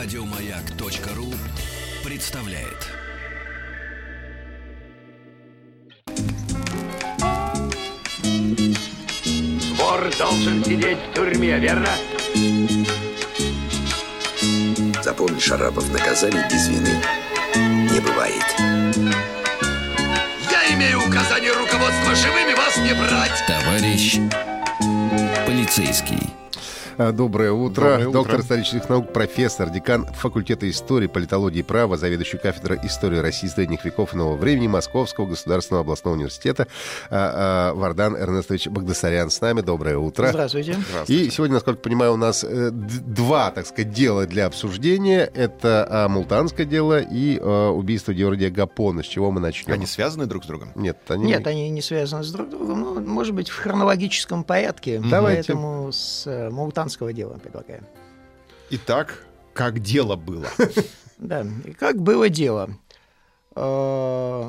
Радиомаяк.ру представляет. Вор должен сидеть в тюрьме, верно? Запомни, Шарапов, наказаний без вины не бывает. Я имею указание руководства живыми вас не брать. Товарищ полицейский. А, Доброе утро. Доброе утро. Доктор исторических наук, профессор, декан факультета истории, политологии и права, заведующий кафедрой истории России средних веков и нового времени Московского государственного областного университета а, а, Вардан Эрнестович Багдасарян с нами. Доброе утро. Здравствуйте. И сегодня, насколько понимаю, у нас э, два, так сказать, дела для обсуждения. Это мултанское дело и убийство Георгия Гапона. С чего мы начнем? Они связаны друг с другом? Нет, они... Нет, они не связаны с друг другом. Ну, может быть, в хронологическом порядке. Давайте. Поэтому с э, Маутанского дела предлагаем. Итак, как дело было? Да. И как было дело? Э,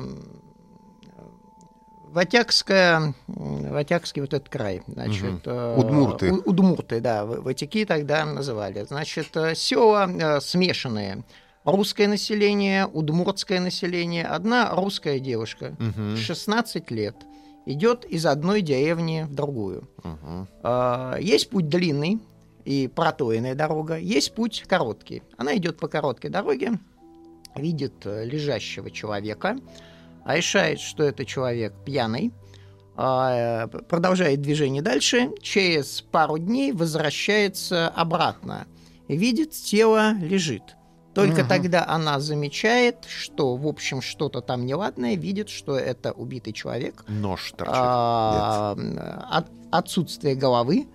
Ватякская, Ватякский вот этот край, значит, э, Удмурты. Удмурты, да, Ватяки тогда называли. Значит, э, села э, смешанные. Русское население, удмуртское население. Одна русская девушка, 16 лет, идет из одной деревни в другую. А, Есть путь длинный и протоенная дорога, есть путь короткий. Она идет по короткой дороге, видит э, лежащего человека, а решает, что это человек пьяный, а, э, продолжает движение дальше, через пару дней возвращается обратно, видит, тело лежит. Только тогда она замечает, что, в общем, что-то там неладное, видит, что это убитый человек, Нож торчит. а, от- отсутствие головы.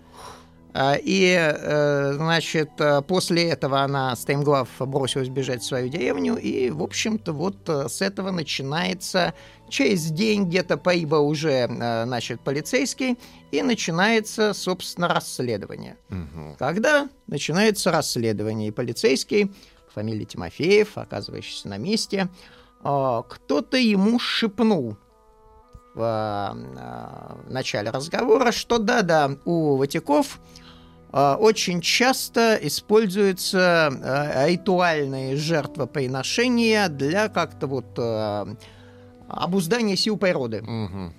А, И, э, значит, э, после этого она, стремглав, бросилась бежать в свою деревню, и, в общем-то, вот э, с этого начинается через день где-то поиба уже, значит, полицейский, и начинается, собственно, расследование. Мгм. Когда начинается расследование, и полицейский, фамилия Тимофеев, оказывающийся на месте, а, кто-то ему шепнул в а, начале разговора, что да-да, у Ватиков а, очень часто используются а, ритуальные жертвоприношения для как-то вот обуздания сил природы. Мгм.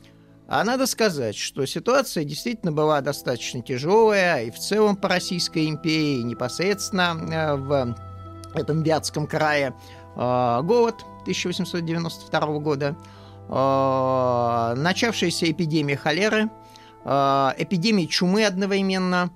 А надо сказать, что ситуация действительно была достаточно тяжелая и в целом по Российской империи, непосредственно в этом Вятском крае. Голод 1892 года, начавшаяся эпидемия холеры, э, эпидемия чумы одновременно.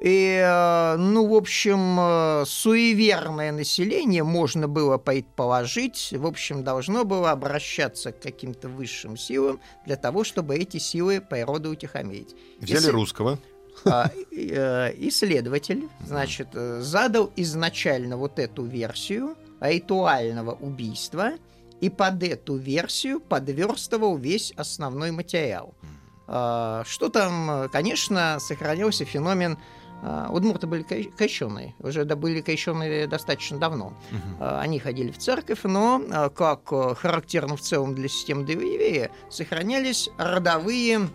И, э, ну, в общем, э, суеверное население, можно было предположить, в общем, должно было обращаться к каким-то высшим силам для того, чтобы эти силы природы утихомирить. Взяли Если- русского. а, э, исследователь, значит, э, задал изначально вот эту версию ритуального убийства и под эту версию подверстывал весь основной материал. А, Что там, конечно, сохранился феномен а, Удмурты были крещенные, уже были крещенные достаточно давно. А, Они ходили в церковь, но, а, как характерно в целом для системы Доверия, сохранялись родовые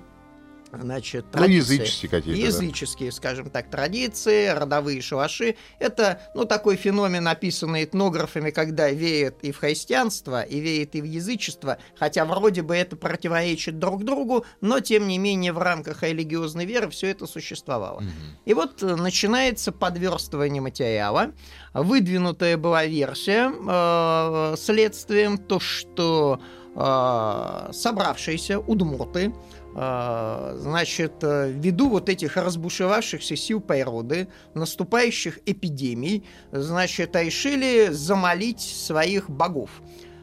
значит, Ну, традиции. языческие какие-то, да. Языческие, скажем так, традиции, родовые шалаши. Это, ну, такой феномен, описанный этнографами, когда веет и в христианство, и веет и в язычество, хотя вроде бы это противоречит друг другу, но, тем не менее, в рамках религиозной веры все это существовало. И вот э, начинается подверстывание материала. Выдвинутая была версия э, следствием, то, что э, собравшиеся удмурты, значит, э, ввиду вот этих разбушевавшихся сил природы, наступающих эпидемий, значит, решили замолить своих богов.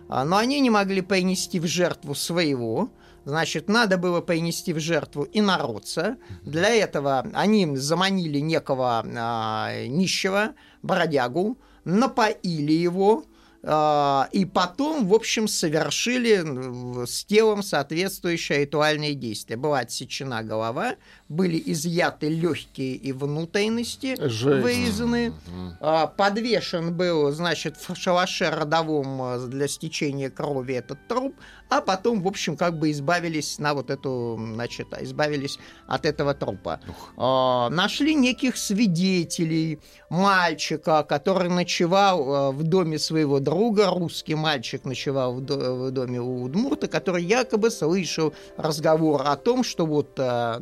А, Но они не могли принести в жертву своего, Значит, надо было принести в жертву инородца. Для этого они заманили некого а, нищего, бродягу, напоили его, и потом, в общем, совершили с телом соответствующее ритуальные действия. Была отсечена голова, были изъяты легкие и внутренности, Жесть. вырезаны. А, Подвешен был, значит, в шалаше родовом а, для стечения крови этот труп, а потом, в общем, как бы избавились на вот эту, значит, избавились от этого трупа. А, Нашли неких свидетелей, мальчика, который ночевал а, в доме своего друга, русский мальчик ночевал в, до- в доме у Удмурта, который якобы слышал разговор о том, что вот а,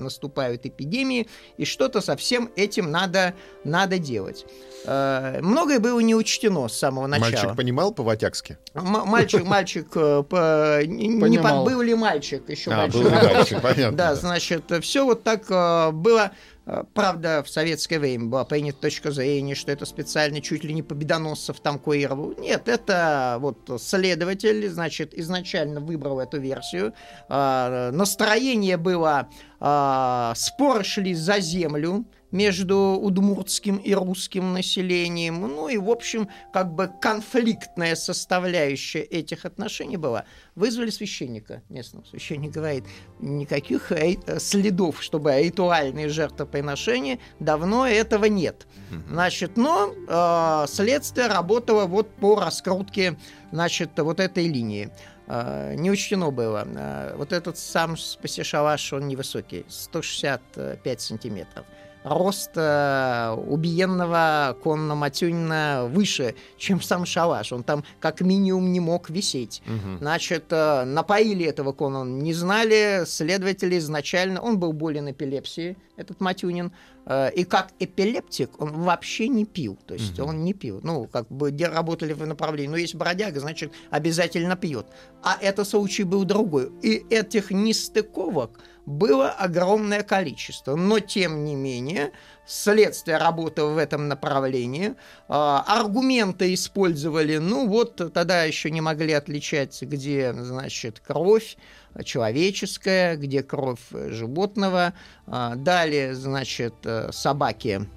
наступают эпидемии, и что-то со всем этим надо, надо делать. Э, Многое было не учтено с самого начала. Мальчик понимал по-ватякски? М- мальчик, мальчик, э, по- не, был ли мальчик еще А, мальчик. был мальчик, понятно. Да, значит, все вот так э, было. Э, Правда, в советское время была принята точка зрения, что это специально чуть ли не победоносцев там куировал. Нет, это вот следователь, значит, изначально выбрал эту версию. Э, Настроение было, э, споры шли за землю между удмуртским и русским населением. Ну и, в общем, как бы конфликтная составляющая этих отношений была. Вызвали священника местного. Священник говорит, никаких ри- э, следов, чтобы ритуальные жертвоприношения, давно этого нет. Значит, но э, следствие работало вот по раскрутке, значит, вот этой линии. Э, не учтено было. Э, вот этот сам спасишалаш, он невысокий, 165 сантиметров. Рост э, убиенного конно Матюнина выше, чем сам шалаш. Он там как минимум не мог висеть. Значит, э, напоили этого кона, не знали, следователи изначально, он был болен эпилепсией, этот Матюнин, э, и как эпилептик он вообще не пил, то есть он не пил, ну, как бы где работали в направлении, но есть бродяга, значит, обязательно пьет. А это случай был другой. И этих нестыковок было огромное количество, но тем не менее следствие работало в этом направлении, А, аргументы использовали, ну вот тогда еще не могли отличать, где, значит, кровь человеческая, где кровь животного, А, далее, значит, э, собаки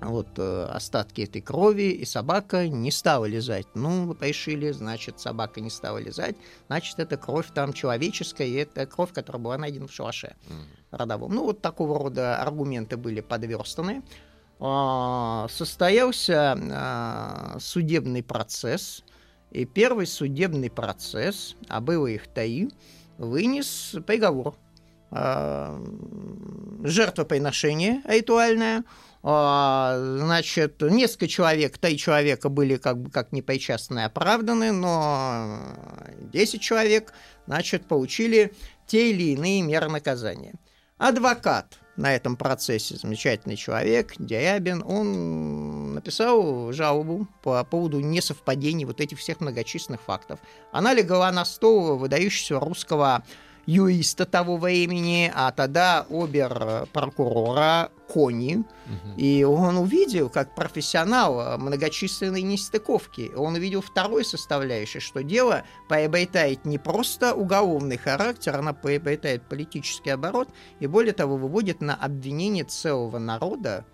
вот э, остатки этой крови, и собака не стала лизать. Ну, решили, значит, собака не стала лизать, значит, это кровь там человеческая, и это кровь, которая была найдена в шалаше родовом. Ну, вот такого рода аргументы были подверстаны. А, Состоялся а, судебный процесс, и первый судебный процесс, а было их три, вынес приговор. А, Жертвоприношение ритуальное, Значит, несколько человек, три человека были как бы как непричастные оправданы, но 10 человек, значит, получили те или иные меры наказания. Адвокат на этом процессе, замечательный человек, Дерябин, он написал жалобу по поводу несовпадений вот этих всех многочисленных фактов. Она легла на стол выдающегося русского юриста того времени, а тогда обер-прокурора Кони. И он увидел, как профессионал, э, многочисленные нестыковки. Он увидел второй составляющей, что дело приобретает не просто уголовный характер, она приобретает политический оборот, и более того, выводит на обвинение целого народа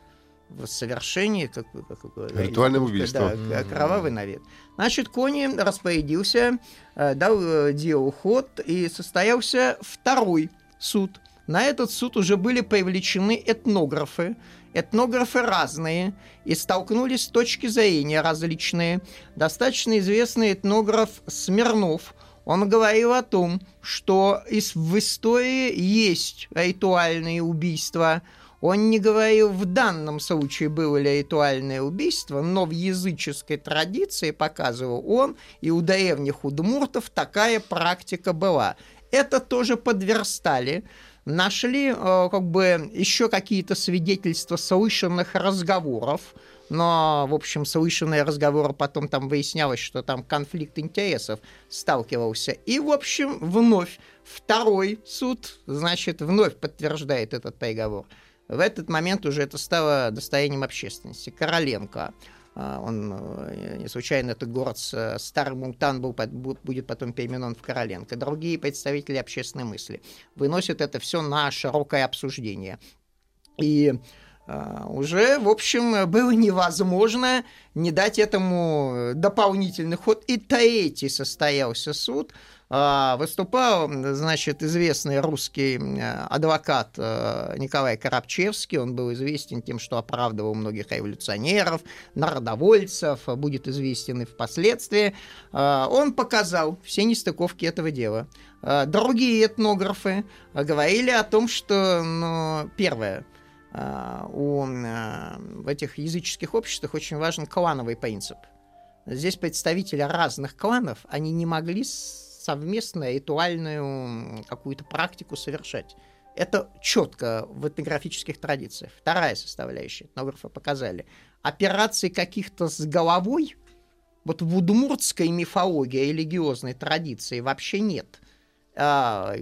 в совершении как, как Ритуального да, убийства. к- кровавый навет. Значит, Кони распорядился, э, дал э, делу ход, и состоялся второй суд. На этот суд уже были привлечены этнографы, этнографы разные, и столкнулись с точки зрения различные. Достаточно известный этнограф Смирнов, он говорил о том, что в истории есть ритуальные убийства, он не говорил в данном случае было ли ритуальное убийство, но в языческой традиции, показывал он, и у древних удмуртов такая практика была. Это тоже подверстали. Нашли э, как бы еще какие-то свидетельства слышанных разговоров, но, в общем, слышанные разговоры потом там выяснялось, что там конфликт интересов сталкивался. И, в общем, вновь второй суд, значит, вновь подтверждает этот приговор. В этот момент уже это стало достоянием общественности. Короленко, а, он э, не случайно этот город э, Старый Мунтан был, будет потом переименован в Короленко. Другие представители общественной мысли выносят это все на широкое обсуждение. И а, уже, в общем, было невозможно не дать этому дополнительный ход. И третий состоялся суд. А, выступал, значит, известный русский адвокат э, Николай Коробчевский. Он был известен тем, что оправдывал многих революционеров, народовольцев, будет известен и впоследствии. А, он показал все нестыковки этого дела. А, другие этнографы говорили о том, что, ну, первое, у, в этих языческих обществах очень важен клановый принцип. Здесь представители разных кланов, они не могли совместно ритуальную какую-то практику совершать. Это четко в этнографических традициях. Вторая составляющая, этнографы показали. Операций каких-то с головой, вот в удмуртской мифологии, религиозной традиции вообще нет. А,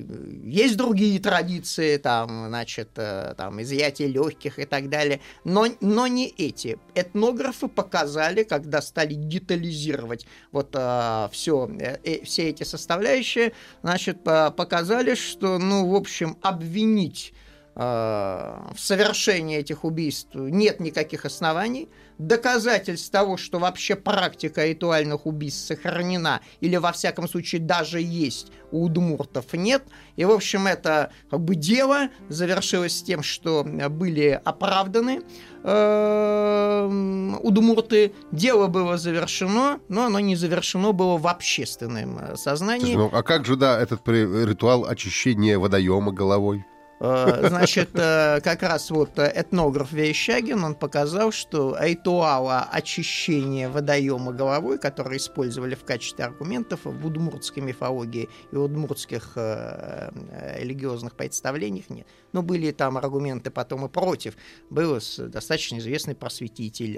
есть другие традиции, там, значит, э, там, изъятие легких и так далее, но, но не эти. Этнографы показали, когда стали детализировать вот а, все, э, все эти составляющие, значит, показали, что, ну, в общем, обвинить в совершении этих убийств нет никаких оснований, доказательств того, что вообще практика ритуальных убийств сохранена, или во всяком случае даже есть, у удмуртов нет. И, в общем, это как бы дело завершилось тем, что были оправданы э, удмурты. Дело было завершено, но оно не завершено было в общественном сознании. Ну, а как же, да, этот ритуал очищения водоема головой? Э, значит, э, как раз вот этнограф Верещагин, он показал, что ритуала очищения водоема головой, который использовали в качестве аргументов в удмуртской мифологии и удмуртских э, религиозных представлениях нет. Но были там аргументы потом и против. Был достаточно известный просветитель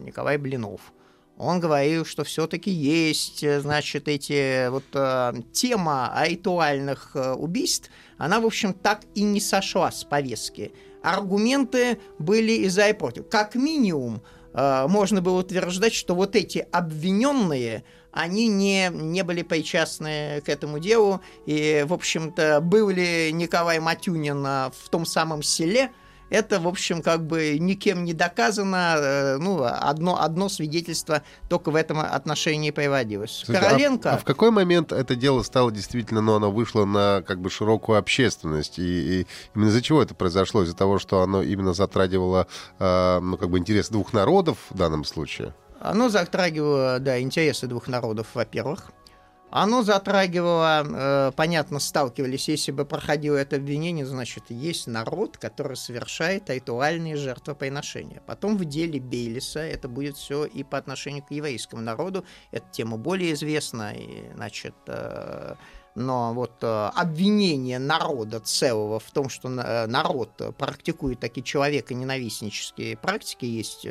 Николай Блинов он говорил, что все-таки есть, э, значит, эти вот э, тема ритуальных э, убийств, она, в общем, так и не сошла с повестки. Аргументы были и за, и против. Как минимум, можно было утверждать, что вот эти обвиненные, они не, не были причастны к этому делу. И, в общем-то, был ли Николай Матюнин в том самом селе, это, в общем, как бы никем не доказано. Э, ну, одно, одно свидетельство только в этом отношении приводилось. Слушайте, Короленко... А, а в какой момент это дело стало действительно, ну, оно вышло на как бы широкую общественность? И, и именно из-за чего это произошло? Из-за того, что оно именно затрагивало, э, ну, как бы интерес двух народов в данном случае? Оно затрагивало, да, интересы двух народов, во-первых. Оно затрагивало, э, понятно, сталкивались, если бы проходило это обвинение, значит, есть народ, который совершает ритуальные жертвоприношения. Потом в деле Бейлиса это будет все и по отношению к еврейскому народу. Эта тема более известна, и, значит, э, но вот э, обвинение народа целого в том, что народ практикует такие человеконенавистнические практики, есть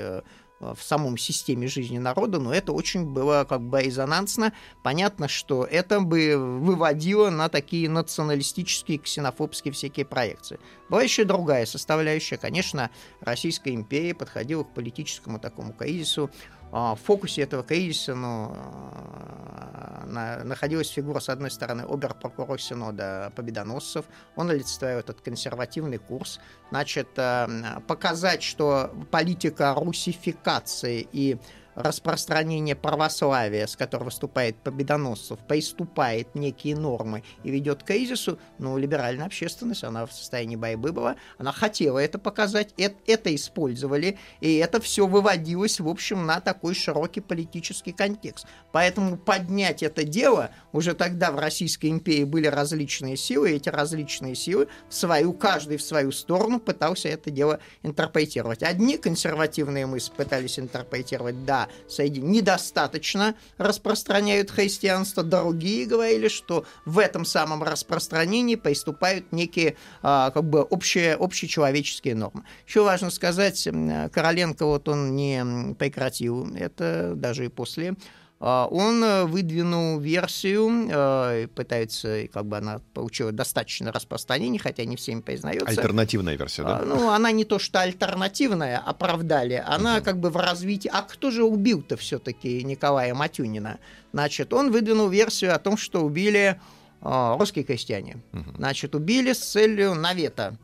в самом системе жизни народа, но это очень было как бы резонансно. Понятно, что это бы выводило на такие националистические, ксенофобские всякие проекции. Была еще другая составляющая. Конечно, Российская империя подходила к политическому такому кризису в фокусе этого кризиса ну, а, находилась фигура, с одной стороны, обер-прокурор Синода Победоносцев. Он олицетворяет этот консервативный курс. Значит, а, показать, что политика русификации и распространение православия, с которого выступает Победоносцев, приступает некие нормы и ведет к кризису, ну, либеральная общественность, она в состоянии борьбы была, она хотела это показать, это, это использовали, и это все выводилось, в общем, на такой широкий политический контекст. Поэтому поднять это дело, уже тогда в Российской империи были различные силы, и эти различные силы в свою, каждый в свою сторону пытался это дело интерпретировать. Одни консервативные мысли пытались интерпретировать, да, среди недостаточно распространяют христианство, другие говорили, что в этом самом распространении приступают некие а, как бы общие, общечеловеческие нормы. Еще важно сказать, Короленко вот он не прекратил это даже и после он э, выдвинул версию, э, пытается, как бы она получила достаточно распространение, хотя не всеми признается. Альтернативная версия, да? А, ну, она не то что альтернативная, оправдали, она uh-huh. как бы в развитии. А кто же убил-то все-таки Николая Матюнина? Значит, он выдвинул версию о том, что убили э, русские крестьяне. Uh-huh. Значит, убили с целью навета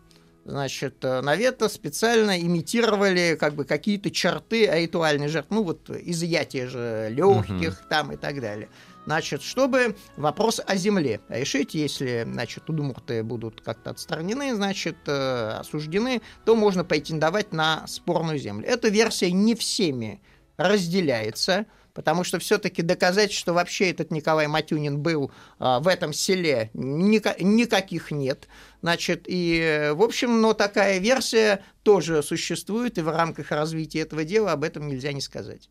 значит, э, Навета специально имитировали как бы какие-то черты ритуальной жертвы, ну вот изъятие же легких uh-huh. там и так далее. значит, чтобы вопрос о земле решить, если, значит, удмурты будут как-то отстранены, значит, э, осуждены, то можно претендовать на спорную землю. Эта версия не всеми разделяется, потому что все-таки доказать, что вообще этот Николай Матюнин был а, в этом селе, ника- никаких нет. Значит, и, в общем, но такая версия тоже существует, и в рамках развития этого дела об этом нельзя не сказать.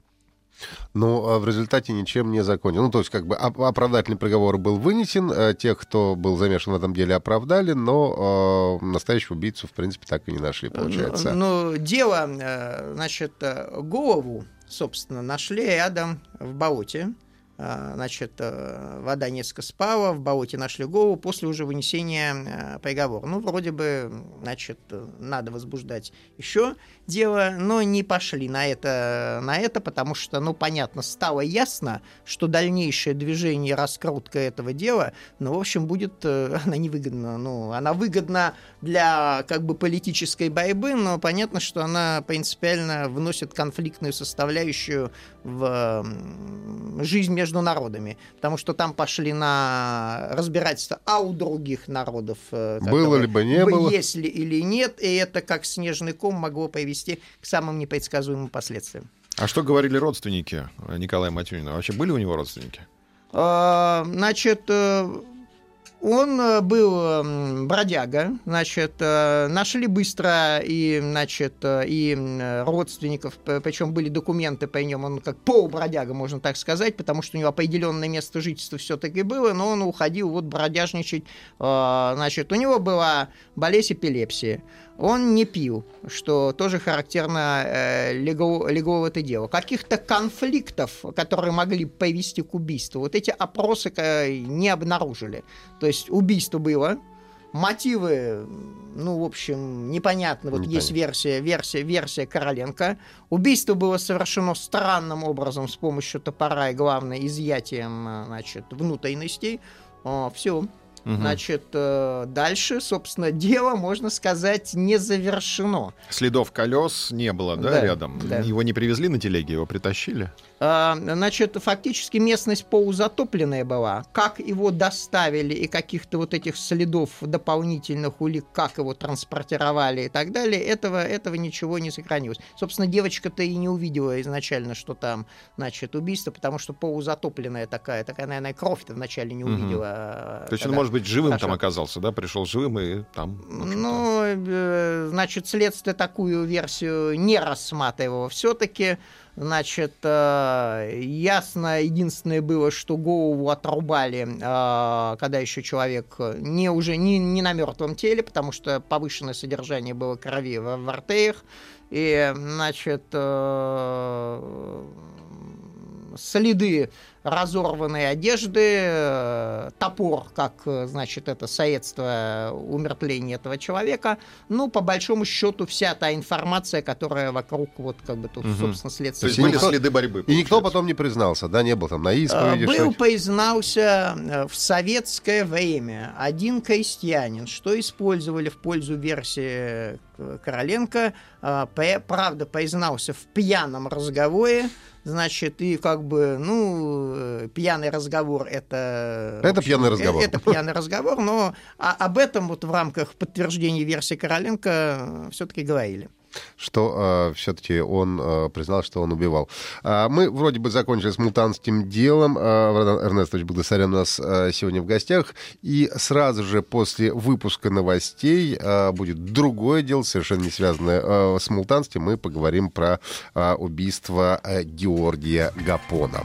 Но а в результате ничем не закончил. Ну, то есть, как бы оп- оправдательный приговор был вынесен, э, тех, кто был замешан в этом деле, оправдали, но э, настоящего убийцу, в принципе, так и не нашли, получается. Ну, дело, э, значит, э, голову, собственно, нашли рядом в болоте. А, Значит, э, вода несколько спала, в болоте нашли голову после уже вынесения э, приговора. Ну, вроде бы, значит, э, надо возбуждать еще дело, но не пошли на это, на это, потому что, ну, понятно, стало ясно, что дальнейшее движение и раскрутка этого дела, ну, в общем, будет, э, она невыгодна, ну, она выгодна для, как бы, политической борьбы, но понятно, что она принципиально вносит конфликтную составляющую в жизнь между народами, потому что там пошли на разбирательство, а у других народов э, Было либо не бы- было. есть ли или нет, и это как снежный ком могло привести к самым непредсказуемым последствиям. А что говорили родственники Николая Матюнина? Вообще были у него родственники? А, Значит, э, он э, был бродяга, значит, э, нашли быстро и, значит, и родственников, причем были документы по нем, он как полубродяга, можно так сказать, потому что у него определенное место жительства все-таки было, но он уходил вот бродяжничать, э, значит, у него была болезнь эпилепсии, он не пил, что тоже характерно э, легло в это дело. Каких-то конфликтов, которые могли привести к убийству, вот эти опросы э, не обнаружили. То есть убийство было, мотивы, ну, в общем, непонятно. Вот есть Непонятно. версия, версия, версия Короленко. Убийство было совершено странным образом с помощью топора и, главное, изъятием, э, значит, внутренностей. Все. Мгм. Значит, э, дальше, собственно, дело, можно сказать, не завершено. Следов колес не было, да, Да, рядом? да. Его не привезли на телеге, его притащили? А, Значит, фактически местность полузатопленная была. Как его доставили и каких-то вот этих следов дополнительных улик, как его транспортировали и так далее, этого, этого ничего не сохранилось. Собственно, девочка-то и не увидела изначально, что там, значит, убийство, потому что полузатопленная такая, такая, наверное, кровь-то вначале не увидела. а, То есть он, может быть, живым там Хорошо. оказался, да? Пришел живым и там... Ну, э, значит, следствие такую версию не рассматривало. Все-таки, значит, э, ясно, единственное было, что голову отрубали, э, когда еще человек не уже не, не на мертвом теле, потому что повышенное содержание было крови в, в артериях. И, значит, э, следы разорванной одежды, э, топор, как, э, значит, это средство умертвления этого человека. Ну, по большому счету, вся та информация, которая вокруг, вот, как бы, тут, Мгм. собственно, То следствие... есть и были никто- следы борьбы. И никто получается. потом не признался, да, не был там на Э, исповеди. Был, признался в советское время один крестьянин, что использовали в пользу версии Короленко, правда, признался в пьяном разговоре, значит, и как бы, ну, э, пьяный разговор это... Это общем, пьяный э, разговор. Это пьяный разговор, но а- об этом вот в рамках подтверждения версии Короленко все-таки говорили. что все-таки он э, признал, что он убивал. А, мы вроде бы закончили с мутантским делом. Вардан Эрнестович Багдасарян у нас э, сегодня в гостях. И сразу же после выпуска новостей э, будет другое дело, совершенно не связанное э, с мутантским. Мы поговорим про э, убийство э, Георгия Гапона.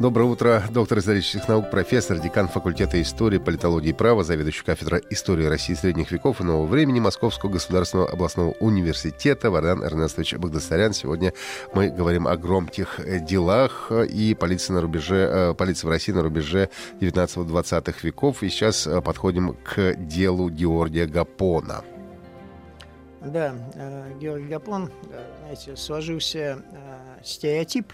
Доброе утро, доктор исторических наук, профессор, декан факультета истории, политологии и права, заведующий кафедрой истории России средних веков и нового времени Московского государственного областного университета Вардан Эрнестович Багдасарян. Сегодня мы говорим о громких э, делах э, и полиции на рубеже, э, полиции в России на рубеже 19-20 веков. И сейчас подходим к делу Георгия Гапона. Да, Георгий Гапон, знаете, сложился стереотип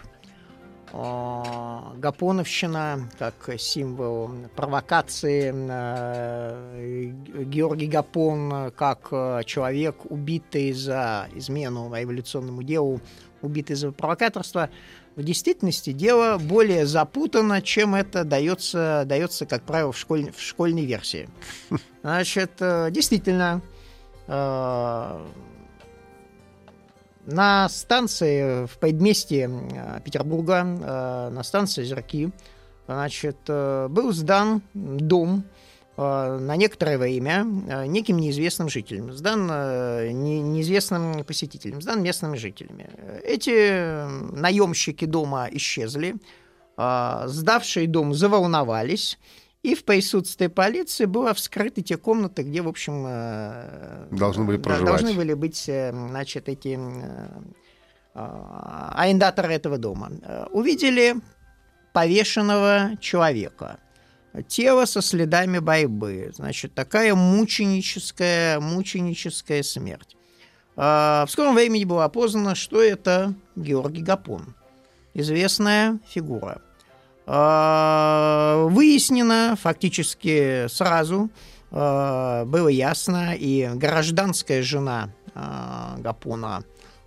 Гапоновщина как символ провокации, э, Георгий Гапон как э, человек, убитый за измену революционному делу, убитый за провокаторство. В действительности дело более запутано, чем это дается, дается как правило, в, школь, в школьной версии. Значит, э, действительно, э, на станции в предместье э, Петербурга, э, на станции Озерки, значит, э, был сдан дом э, на некоторое время э, неким неизвестным жителям, сдан э, не- неизвестным посетителям, сдан местными жителями. Эти наемщики дома исчезли, э, сдавшие дом заволновались, и в присутствии полиции было вскрыты те комнаты, где, в общем, э, Должны были проживать. должны были быть, э, значит, эти э, арендаторы этого дома. Увидели повешенного человека. Тело со следами борьбы. Значит, такая мученическая, мученическая смерть. В скором времени было опознано, что это Георгий Гапон. Известная фигура. А, Выяснено фактически сразу, а, было ясно, и гражданская жена а, Гапона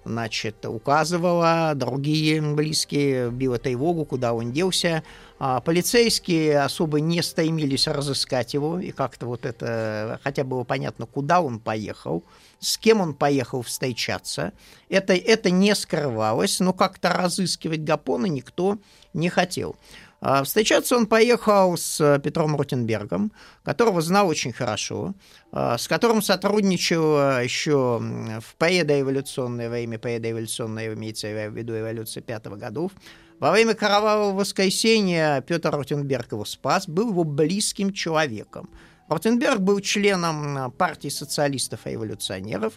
значит, указывала, другие близкие била тревогу, куда он делся. А полицейские особо не стремились разыскать его, и как-то вот это, хотя было понятно, куда он поехал, с кем он поехал встречаться. Это, это не скрывалось, но как-то разыскивать Гапона никто не хотел. А Встречаться он поехал с Петром Ротенбергом, которого знал очень хорошо, а, с которым сотрудничал еще в предореволюционное время, предореволюционное имеется в виду революция пятого годов. Во время Кровавого воскресенья Петр Ротенберг его спас, был его близким человеком. Ротенберг был членом партии социалистов-революционеров,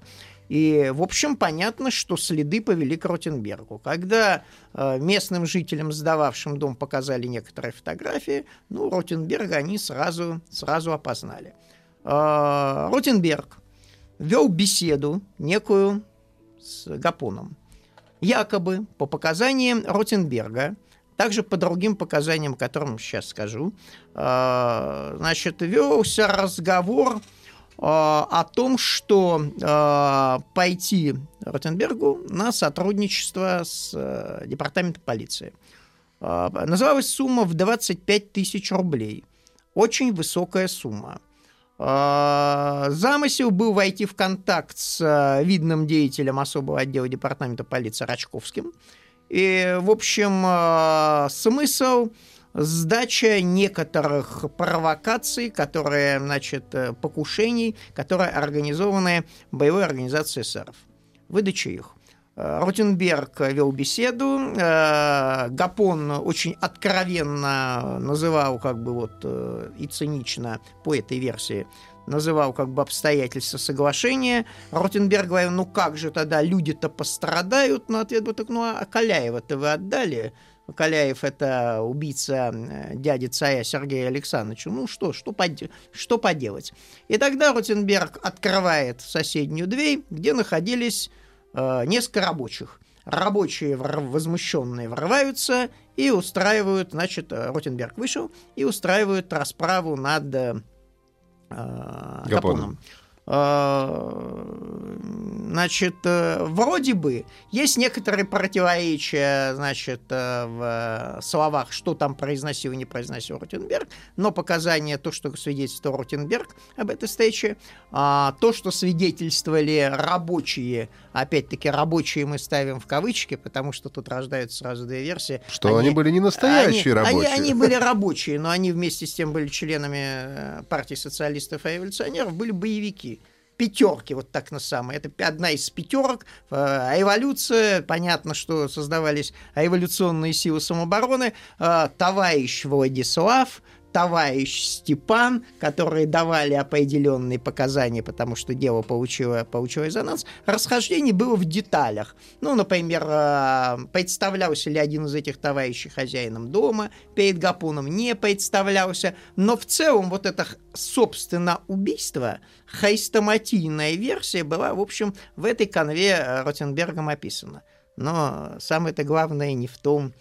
и, в общем, понятно, что следы повели к Ротенбергу. Когда э, местным жителям, сдававшим дом, показали некоторые фотографии, ну, Ротенберга они сразу, сразу опознали. Э, Ротенберг вел беседу некую с Гапоном. Якобы, по показаниям Ротенберга, также по другим показаниям, которым сейчас скажу, э, значит, велся разговор э, о том, что э, пойти Ротенбергу на сотрудничество с э, департаментом полиции. Называлась сумма в 25 тысяч рублей. Очень высокая сумма. Замысел был войти в контакт с э, видным деятелем особого отдела департамента полиции Рачковским. И, в общем, э, смысл сдача некоторых провокаций, которые, значит, э, покушений, которые организованы боевой организацией эсеров. Выдача их. Э, Ротенберг вел беседу, Гапон очень откровенно называл, как бы вот и цинично по этой версии, называл как бы обстоятельства соглашения. Ротенберг говорил, ну как же тогда люди-то пострадают? Но ответ был так, ну а Каляева-то вы отдали? Каляев это убийца э, дяди царя Сергея Александровича. Ну что, что, поде- что поделать? И тогда Ротенберг открывает соседнюю дверь, где находились э, несколько рабочих. Рабочие вр- возмущенные врываются и устраивают, значит, э, Ротенберг вышел и устраивают расправу над э, э, Гапоном. Э, Значит, э, вроде бы есть некоторые противоречия, значит, э, в словах, что там произносил и не произносил Ротенберг, но показания, то, что свидетельствовал Ротенберг об этой встрече, а, то, что свидетельствовали рабочие, опять-таки рабочие мы ставим в кавычки, потому что тут рождаются сразу две версии. Что они, были не настоящие они, рабочие. Они, они были рабочие, но они вместе с тем были членами партии социалистов и революционеров, были боевики. Пятерки, вот так на самое. Это одна из пятерок. Э, А эволюция, понятно, что создавались революционные силы самообороны. Э, Товарищ Владислав, товарищ Степан, которые давали определенные показания, потому что дело получило, получило резонанс, расхождение было в деталях. Ну, например, э, представлялся ли один из этих товарищей хозяином дома, перед Гапоном не представлялся, но в целом вот это, собственно, убийство, хрестоматийная версия была, в общем, в этой конве Ротенбергом описана. Но самое-то главное не в том,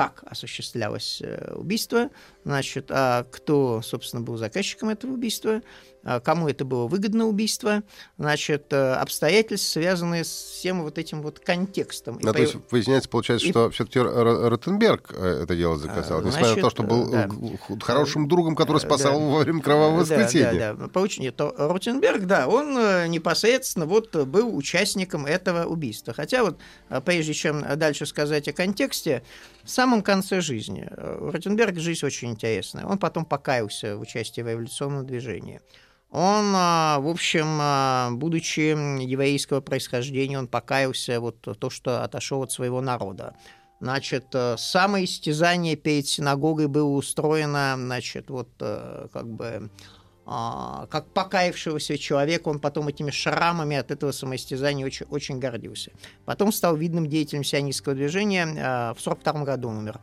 как осуществлялось э, убийство, значит, а кто, собственно, был заказчиком этого убийства, кому это было выгодно убийство, значит, э, обстоятельства, связанные с всем вот этим вот контекстом. И то есть выясняется, получается, и... что все-таки Ротенберг э, это дело заказал, значит, несмотря на то, что был да. хорошим другом, который спасал да. во время кровавого воскресенья. Да, да, да. Получ... Нет, Ротенберг, да, он непосредственно вот был участником этого убийства. Хотя вот, прежде чем дальше сказать о контексте, в самом конце жизни у Ротенберга жизнь очень интересная. Он потом покаялся в участии в революционном движении. Он, а, в общем, а, будучи еврейского происхождения, он покаялся вот то, что отошел от своего народа. Значит, э, самое истязание перед синагогой было устроено, значит, вот э, как бы а, как покаявшегося человека, он потом этими шрамами от этого самоистязания очень, очень гордился. Потом стал видным деятелем сионистского движения, в 1942 году умер.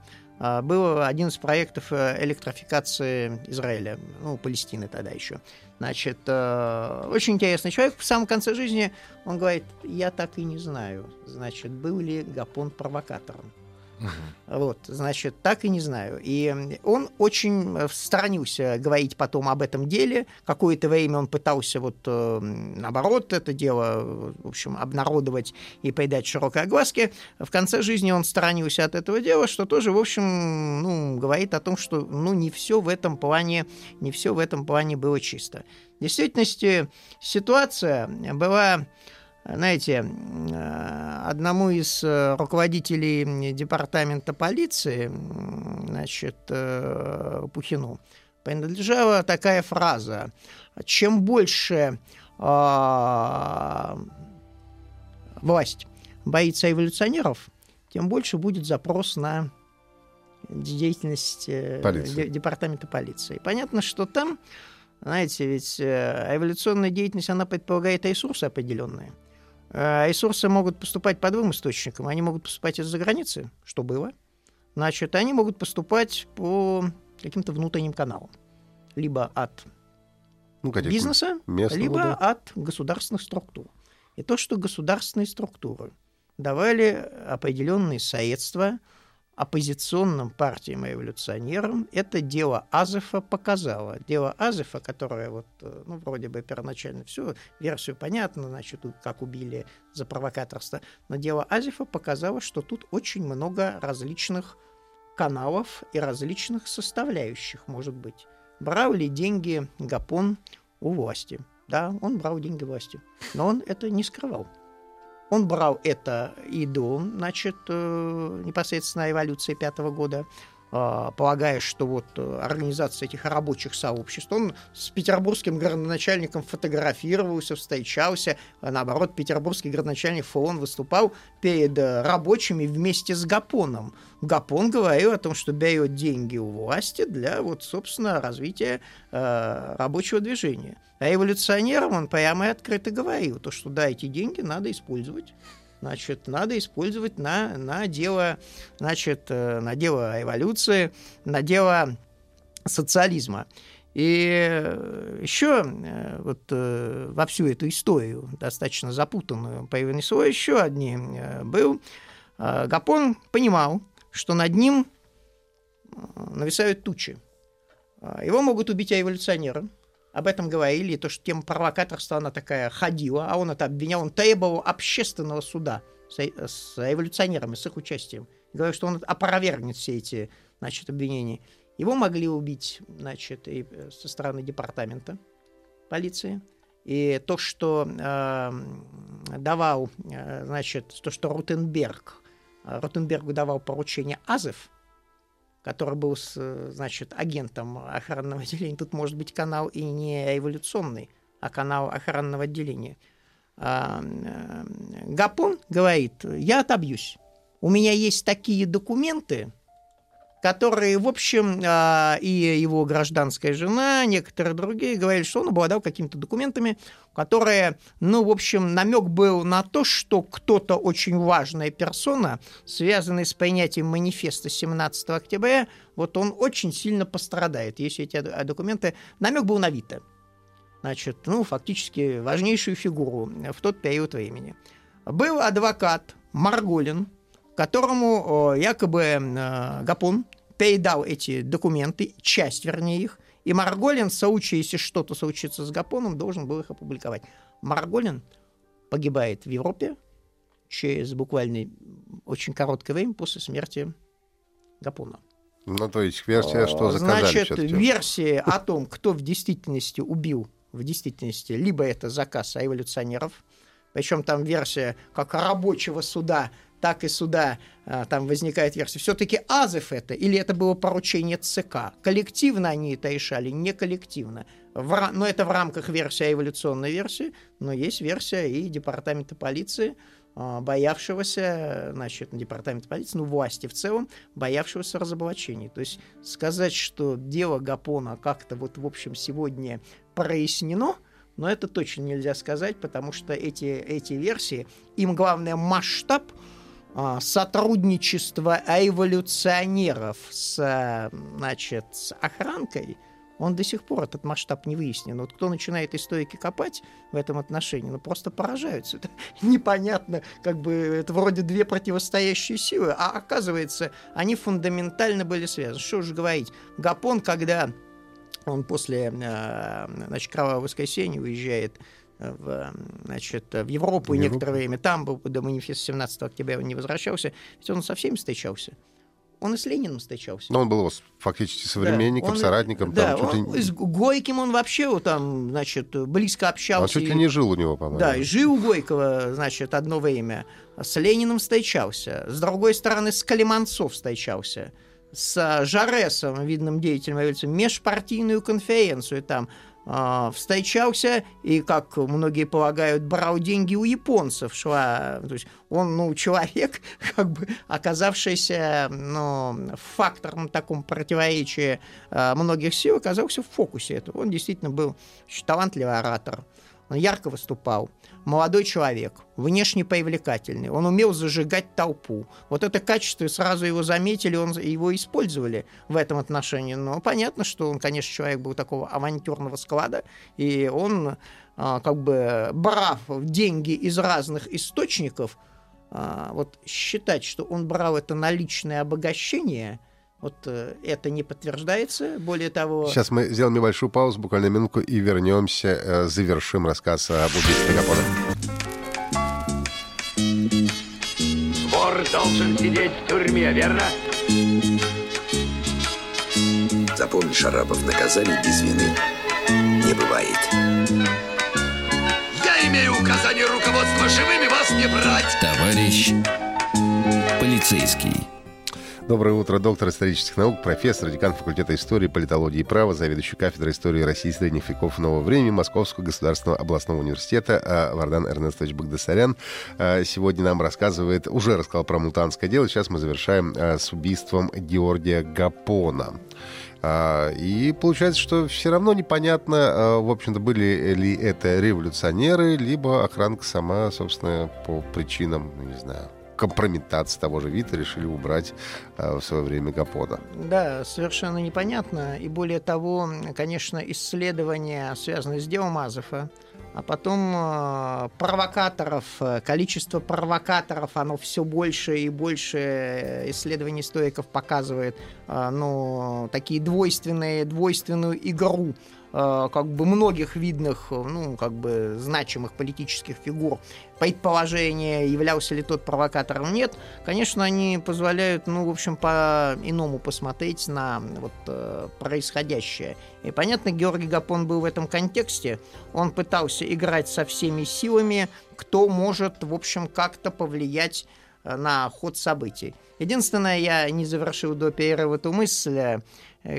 Был один из проектов э, электрификации Израиля, ну, Палестины тогда еще. Значит, э, очень интересный человек. В самом конце жизни он говорит, я так и не знаю, значит, был ли Гапон провокатором. Угу. Вот, значит, так и не знаю. И он очень сторонился говорить потом об этом деле. Какое-то время он пытался вот э, наоборот это дело, в общем, обнародовать и придать широкой огласке. В конце жизни он сторонился от этого дела, что тоже, в общем, ну, говорит о том, что ну, не все в этом плане, не все в этом плане было чисто. В действительности ситуация была знаете, э, одному из э, руководителей департамента полиции, значит, э, Пухину, принадлежала такая фраза. Чем больше власть боится эволюционеров, тем больше будет запрос на деятельность Полиции. департамента полиции. Понятно, что там, знаете, ведь эволюционная деятельность, она предполагает ресурсы определенные – ресурсы могут поступать по двум источникам. Они могут поступать из-за границы, что было. Значит, они могут поступать по каким-то внутренним каналам. Либо от ну, бизнеса, местного, либо да. от государственных структур. И то, что государственные структуры давали определенные средства – оппозиционным партиям и революционерам, это дело Азефа показало. Дело Азефа, которое вот, э, ну, вроде бы первоначально все, версию понятно, значит, как убили за провокаторство, но дело Азефа показало, что тут очень много различных каналов и различных составляющих, может быть. Брал ли деньги Гапон у власти? Да, он брал деньги власти, но он это не скрывал. Он брал это и до, значит, э, непосредственно эволюции пятого года, полагая, что вот э, организация этих рабочих сообществ, он с петербургским городоначальником фотографировался, встречался, а наоборот, петербургский городоначальник ФОН выступал перед э, рабочими вместе с Гапоном. Гапон говорил о том, что берет деньги у власти для, вот, собственно, развития э, рабочего движения. А эволюционерам он прямо и открыто говорил, то, что да, эти деньги надо использовать значит, надо использовать на, на, дело, значит, э, на дело эволюции, на дело социализма. И еще э, вот э, во всю эту историю, достаточно запутанную, привнесло еще одним был. Гапон понимал, что над ним нависают тучи. Его могут убить эволюционеры, об этом говорили, то, что тема провокаторства, она такая ходила, а он это обвинял, он требовал общественного суда с, с революционерами, с их участием. Говорил, что он опровергнет все эти значит, обвинения. Его могли убить значит, и э, со стороны департамента полиции. И то, что э, давал, э, значит, то, что Ротенберг, Ротенбергу давал поручение Азов, который был, значит, агентом охранного отделения. Тут может быть канал и не эволюционный, а канал охранного отделения. А, э, Гапон говорит, я отобьюсь. У меня есть такие документы, которые, в общем, а, и его гражданская жена, некоторые другие говорили, что он обладал какими-то документами, которые, ну, в общем, намек был на то, что кто-то очень важная персона, связанный с принятием манифеста 17 октября, вот он очень сильно пострадает, если эти документы... Намек был на Вита. Значит, ну, фактически важнейшую фигуру в тот период времени. Был адвокат Марголин, которому якобы э, Гапон передал эти документы, часть, вернее, их, и Марголин, в случае, если что-то случится с Гапоном, должен был их опубликовать. Марголин погибает в Европе через буквально очень короткое время после смерти Гапона. Ну, то есть версия, что заказали Значит, версия о том, кто в действительности убил, в действительности, либо это заказ эволюционеров, причем там версия как рабочего суда так и сюда а, там возникает версия. Все-таки Азов это или это было поручение ЦК? Коллективно они это решали, не коллективно. В, но это в рамках версии эволюционной версии, но есть версия и департамента полиции, а, боявшегося, значит, департамента полиции, ну, власти в целом, боявшегося разоблачений. То есть сказать, что дело Гапона как-то вот, в общем, сегодня прояснено – но это точно нельзя сказать, потому что эти, эти версии, им главное масштаб – а, сотрудничество эволюционеров с, значит, с охранкой, он до сих пор этот масштаб не выяснен. Вот кто начинает историки копать в этом отношении, ну просто поражаются. Это непонятно, как бы это вроде две противостоящие силы, а оказывается, они фундаментально были связаны. Что же говорить, Гапон, когда он после э, значит, Кровавого воскресенья уезжает в, значит, в Европу, и некоторое время там был до манифеста 17 октября, он не возвращался, ведь он со всеми встречался. Он и с Лениным встречался. Но он был фактически современником, да, он, соратником. Да, там, он, ли... с Гойким он вообще там, значит, близко общался. Он чуть ли не жил у него, по-моему. Да, и жил у Гойкова, значит, одно время. С Лениным встречался. С другой стороны, с Калиманцов встречался с Жаресом, видным деятелем революции, межпартийную конференцию там встречался и, как многие полагают, брал деньги у японцев. Шла, то есть он, ну, человек, как бы оказавшийся, ну, фактором таком противоречия а, многих сил, оказался в фокусе этого. Он действительно был талантливый оратор. Он ярко выступал молодой человек, внешне привлекательный, он умел зажигать толпу. Вот это качество сразу его заметили, он, его использовали в этом отношении. Но понятно, что он, конечно, человек был такого авантюрного склада, и он, а, как бы, брав деньги из разных источников, а, вот считать, что он брал это на личное обогащение – вот э, это не подтверждается. Более того... Сейчас мы сделаем небольшую паузу, буквально минутку, и вернемся, э, завершим рассказ об убийстве Гапона. Вор должен сидеть в тюрьме, верно? Запомни, Шарапов, наказаний без вины не бывает. Я имею указание руководства живыми вас не брать. Товарищ полицейский. Доброе утро, доктор исторических наук, профессор, декан факультета истории, политологии и права, заведующий кафедрой истории России средних веков нового времени Московского государственного областного университета а, Вардан Эрнестович Багдасарян. А, сегодня нам рассказывает, уже рассказал про мутанское дело, сейчас мы завершаем а, с убийством Георгия Гапона. И получается, что все равно непонятно, в общем-то, были ли это революционеры, либо охранка сама, собственно, по причинам, ну, не знаю, компрометации того же Вита решили убрать э, в свое время Гапода. Да, совершенно непонятно. И более того, конечно, исследования, связанные с делом Азова, а потом э, провокаторов, э, количество провокаторов, оно все больше и больше исследований историков показывает, э, ну, такие двойственные, двойственную игру Э, как бы многих видных, ну, как бы значимых политических фигур предположение, являлся ли тот провокатором, нет, конечно, они позволяют, ну, в общем, по-иному посмотреть на вот э, происходящее. И понятно, Георгий Гапон был в этом контексте, он пытался играть со всеми силами, кто может, в общем, как-то повлиять э, на ход событий. Единственное, я не завершил до перерыва эту мысль, э,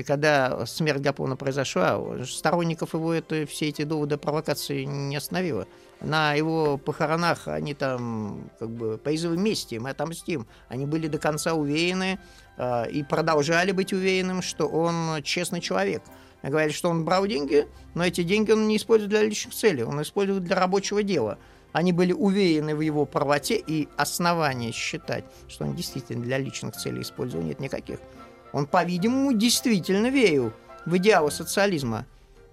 когда смерть Гапона произошла, сторонников его это, все эти доводы провокации не остановило. На его похоронах они там как бы призывы мести, мы отомстим. Они были до конца уверены э, и продолжали быть уверенным, что он честный человек. Говорили, что он брал деньги, но эти деньги он не использует для личных целей, он использует для рабочего дела. Они были уверены в его правоте и основания считать, что он действительно для личных целей использовал, нет никаких. Он, по-видимому, действительно верил в идеалы социализма.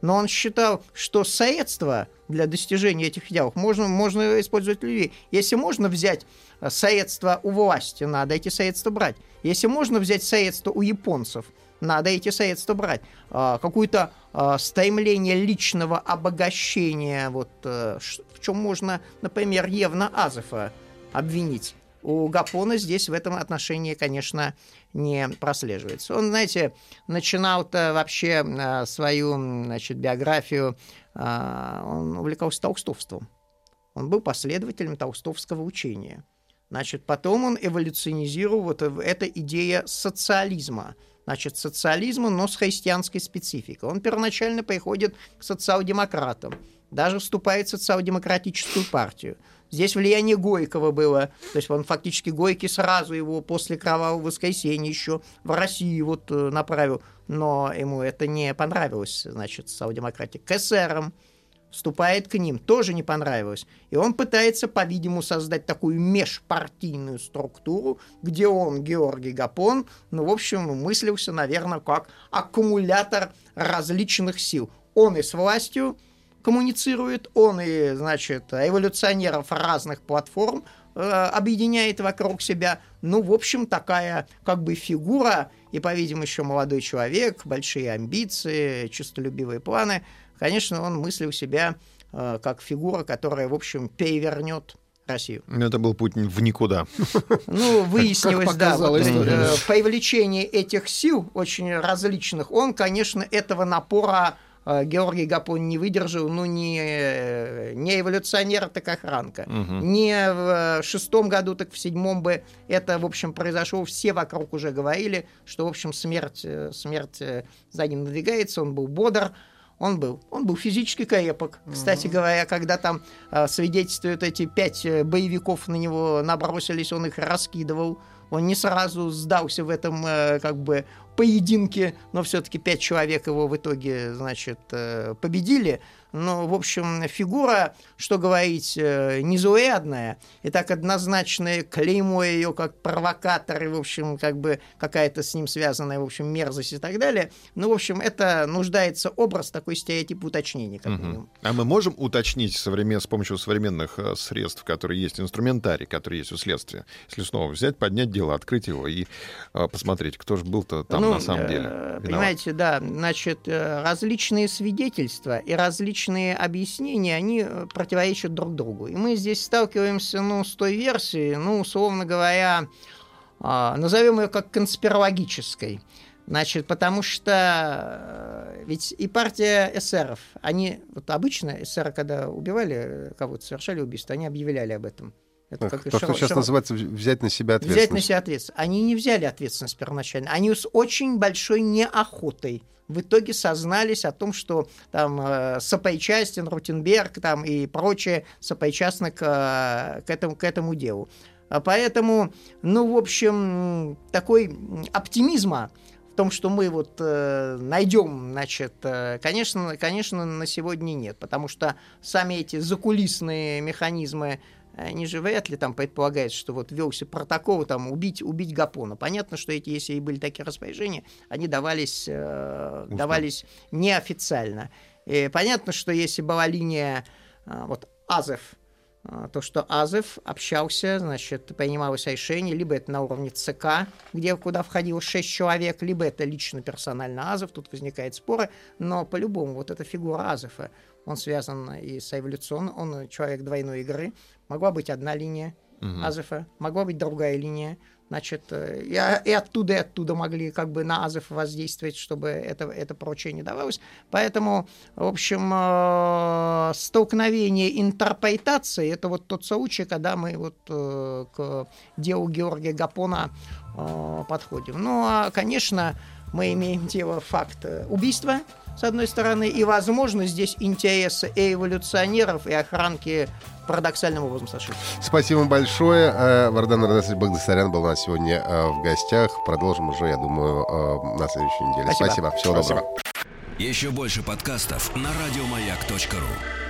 Но он считал, что средства для достижения этих идеалов можно, можно использовать людей. Если можно взять э, средства у власти, надо эти средства брать. Если можно взять средства у японцев, надо эти средства брать. А, какое-то а, стремление личного обогащения, вот, а, в чем можно, например, Евна Азефа обвинить. У Гапона здесь в этом отношении, конечно, не прослеживается. Он, знаете, начинал-то вообще а, свою значит, биографию, а, он увлекался толстовством. Он был последователем толстовского учения. Значит, потом он эволюционизировал вот эта идея социализма – значит, социализма, но с христианской спецификой. Он первоначально приходит к социал-демократам, даже вступает в социал-демократическую партию. Здесь влияние Горького было, то есть он фактически Горький сразу его после Кровавого воскресенья еще в Россию вот э, направил, но ему это не понравилось, значит, социал-демократия, к эсерам, вступает к ним, тоже не понравилось. И он пытается, по-видимому, создать такую межпартийную структуру, где он, Георгий Гапон, ну, в общем, мыслился, наверное, как аккумулятор различных сил. Он и с властью коммуницирует, он и, значит, эволюционеров разных платформ э, объединяет вокруг себя. Ну, в общем, такая как бы фигура, и, по-видимому, еще молодой человек, большие амбиции, честолюбивые планы – конечно, он мыслил себя э, как фигура, которая, в общем, перевернет Россию. Ну, это был путь в никуда. Ну, выяснилось, да, вот, э, привлечение этих сил, очень различных, он, конечно, этого напора Георгий Гапон не выдержал, ну, не, э, не эволюционер, так охранка. Угу. Не в шестом году, так в седьмом бы это, в общем, произошло. Все вокруг уже говорили, что, в общем, смерть, смерть за ним надвигается, он был бодр. Он был. Он был физически крепок. Mm-hmm. Кстати говоря, когда там э, свидетельствуют эти пять э, боевиков на него набросились, он их раскидывал. Он не сразу сдался в этом э, как бы поединке, но все-таки пять человек его в итоге, значит, э, победили. Но, в общем, фигура, что говорить, э, незаурядная, и так однозначное клеймо ее как провокатор, и, в общем, как бы какая-то с ним связанная, в общем, мерзость и так далее. Ну, в общем, это нуждается образ, такой стереотип уточнения, как угу. А мы можем уточнить современ... с помощью современных э, средств, которые есть, инструментарий, который есть у следствия, если снова взять, поднять дело, открыть его и посмотреть, кто же был-то там ну, на самом деле. Виноват. Понимаете, да, значит, различные свидетельства и различные объяснения, они э, противоречат друг другу. И мы здесь сталкиваемся ну, с той версией, ну, условно говоря, а, назовем ее как конспирологической. Значит, потому что э, ведь и партия эсеров, они, вот обычно эсеры, когда убивали кого-то, совершали убийство, они объявляли об этом. Это как то, что сейчас широко. называется взять на себя ответственность. Взять на себя ответственность. Они не взяли ответственность первоначально. Они с очень большой неохотой в итоге сознались о том, что там э, сопричастен Рутенберг там, и прочее сопричастны к, э, к, этому, к этому делу. А поэтому, ну, в общем, такой оптимизма в том, что мы вот э, найдем, значит, э, конечно, конечно, на сегодня нет, потому что сами эти закулисные механизмы они же вряд ли там предполагают, что вот велся протокол там убить, убить Гапона. Понятно, что эти, если и были такие распоряжения, они давались, э, давались неофициально. И понятно, что если была линия э, вот Азев, э, то, что Азев общался, значит, принималось решение, либо это на уровне ЦК, где куда входило 6 человек, либо это лично персонально Азов, тут возникает споры, но по-любому вот эта фигура Азефа, он связан и с эволюционным, он человек двойной игры, Могла быть одна линия угу. Азефа, могла быть другая линия. Значит, э, и, а, и оттуда, и оттуда могли как бы на азов воздействовать, чтобы это, это прочее не давалось. Поэтому, в общем, э, столкновение интерпретации – это вот тот случай, когда мы вот э, к делу Георгия Гапона подходим. Ну, а, конечно, мы имеем дело факт убийства, с одной стороны, и, возможно, здесь интересы и эволюционеров, и охранки парадоксальным образом сошлись. Спасибо большое. Э, Вардан Радасович Багдасарян был у нас сегодня э, в гостях. Продолжим уже, я думаю, э, на следующей неделе. Спасибо. Спасибо. Всего Спасибо. доброго. Еще больше подкастов на радиомаяк.ру